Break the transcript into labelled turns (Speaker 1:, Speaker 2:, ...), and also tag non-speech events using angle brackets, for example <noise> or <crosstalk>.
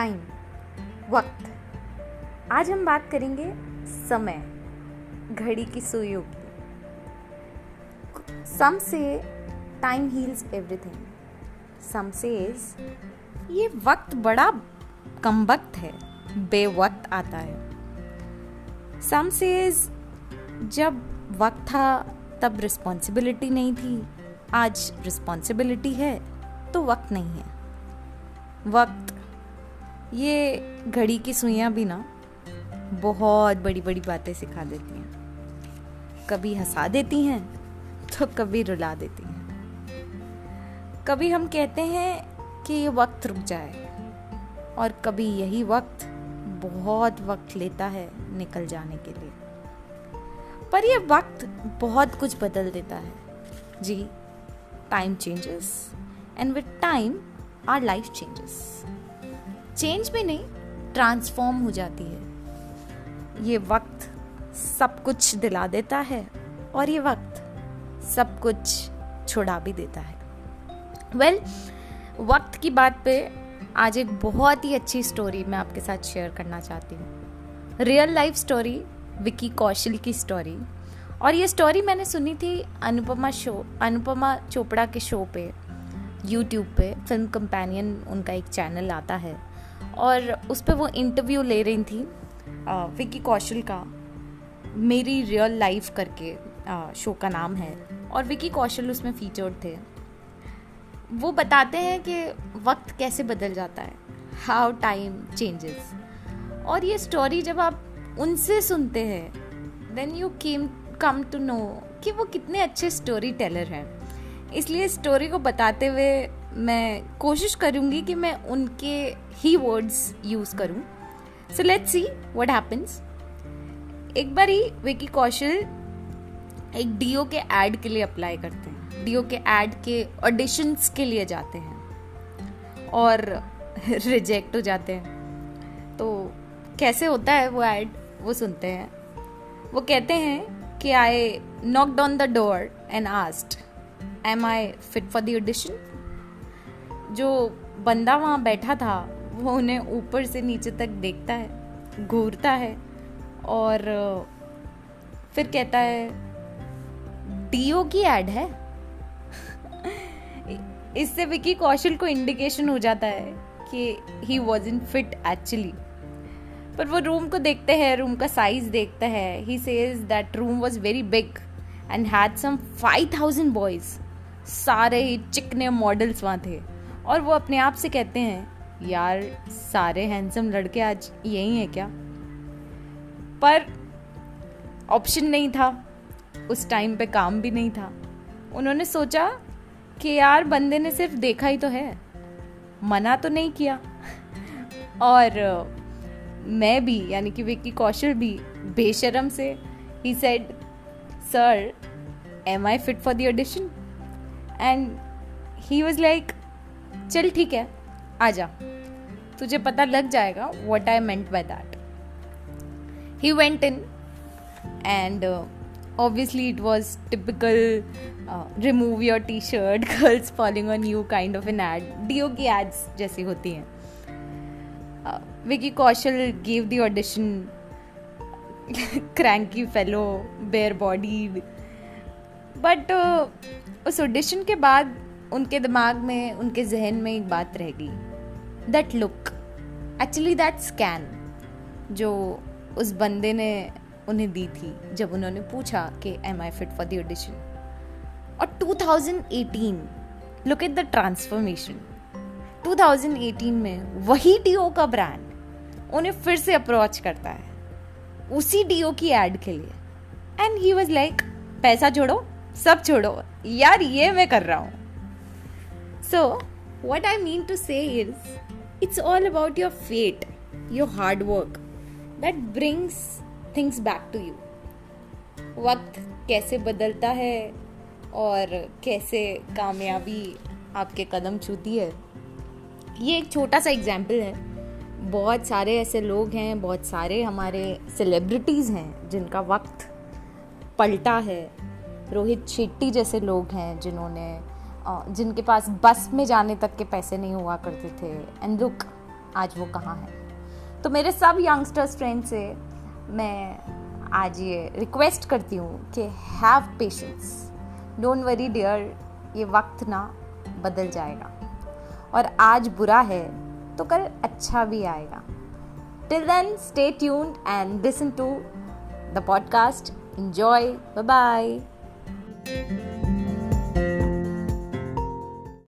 Speaker 1: Time वक्त। आज हम बात करेंगे समय, घड़ी की सुइयों की some say time heals everything some says ये वक्त बड़ा कम वक्त है, बेवक्त आता है। सम सेज जब वक्त था, तब रिस्पॉन्सिबिलिटी नहीं थी। आज रिस्पॉन्सिबिलिटी है तो वक्त नहीं है। वक्त ये घड़ी की सुइयाँ भी ना बहुत बड़ी बड़ी बातें सिखा देती हैं। कभी हंसा देती हैं तो कभी रुला देती हैं। कभी हम कहते हैं कि ये वक्त रुक जाए और कभी यही वक्त बहुत वक्त लेता है निकल जाने के लिए। पर ये वक्त बहुत कुछ बदल देता है। जी time changes and with time our life changes change भी नहीं ट्रांसफॉर्म हो जाती है। ये वक्त सब कुछ दिला देता है और ये वक्त सब कुछ छुड़ा भी देता है। वेल well, वक्त की बात पे आज एक बहुत ही अच्छी स्टोरी मैं आपके साथ शेयर करना चाहती हूँ। Real life story Vicky Kaushal की स्टोरी और ये स्टोरी मैंने सुनी थी अनुपमा शो अनुपमा चोपड़ा के शो पे यूट्यूब पे फ़िल्म कंपेनियन उनका एक चैनल आता है। और उस पर वो इंटरव्यू ले रही थी विकी कौशल का, मेरी रियल लाइफ करके शो का नाम है। और विकी कौशल उसमें फीचर्ड थे। वो बताते हैं कि वक्त कैसे बदल जाता है हाउ टाइम चेंजेस और ये स्टोरी जब आप उनसे सुनते हैं then you came come to know कि वो कितने अच्छे स्टोरी टेलर हैं। इसलिए स्टोरी को बताते हुए मैं कोशिश करूँगी कि मैं उनके ही वर्ड्स यूज़ करूँ। So let's see what happens एक बार ही विकी कौशल एक डीओ के एड के लिए अप्लाई करते हैं। डीओ के एड के ऑडिशंस के लिए जाते हैं और <laughs> रिजेक्ट हो जाते हैं। तो कैसे होता है वो एड वो सुनते हैं। वो कहते हैं कि I knock on the door and asked am I fit for the audition जो बंदा वहाँ बैठा था, वो उन्हें ऊपर से नीचे तक देखता है, घूरता है और, फिर कहता है, डीओ की एड है? <laughs> इससे विकी कौशल को इंडिकेशन हो जाता है कि he was in fit actually पर वो रूम को देखते हैं रूम का साइज़ देखता है। He says that room was very big and had some five thousand boys सारे ही चिकने मॉडल्स वहाँ थे। और वो अपने आप से कहते हैं, यार, सारे हैंडसम लड़के आज यही हैं क्या? पर ऑप्शन नहीं था। उस टाइम पे काम भी नहीं था। उन्होंने सोचा कि यार, बंदे ने सिर्फ़ देखा ही तो है। मना तो नहीं किया। और मैं भी, यानी कि विक्की कौशल भी, बेशरम से ही said sir am I fit for the audition and he was like चल ठीक है आ जा। तुझे पता लग जाएगा what I meant by that he went in and obviously it was typical uh, remove your t-shirt <laughs> girls falling on you kind of an ad dio की ads जैसी होती हैं। Vicky Kaushal give the audition cranky fellow bare body but उस audition के बाद उनके दिमाग में, उनके जहन में एक बात रह गई। That look actually that scan जो उस बंदे ने उन्हें दी थी, जब उन्होंने पूछा कि am I fit for the audition और 2018 लुक एट द ट्रांसफॉर्मेशन 2018 में वही डीओ का ब्रांड उन्हें फिर से अप्रोच करता है। उसी डीओ की एड के लिए। एंड ही वॉज़ लाइक पैसा छोड़ो सब छोड़ो। यार, ये मैं कर रहा हूँ। So what I mean to say is it's all about your fate your hard work that brings things back to you वक्त कैसे बदलता है और कैसे कामयाबी आपके कदम छूती है। ये एक छोटा सा एग्ज़ाम्पल है। बहुत सारे ऐसे लोग हैं, बहुत सारे हमारे सेलिब्रिटीज़ हैं जिनका वक्त पलटा है। रोहित शेट्टी जैसे लोग हैं जिन्होंने जिनके पास बस में जाने तक के पैसे नहीं हुआ करते थे। एंड लुक आज वो कहाँ है? तो मेरे सब यंगस्टर्स फ्रेंड से मैं आज ये रिक्वेस्ट करती हूँ कि have patience don't worry dear ये वक्त ना बदल जाएगा। और आज बुरा है तो कल अच्छा भी आएगा। Till then stay tuned and listen to the podcast enjoy. Bye bye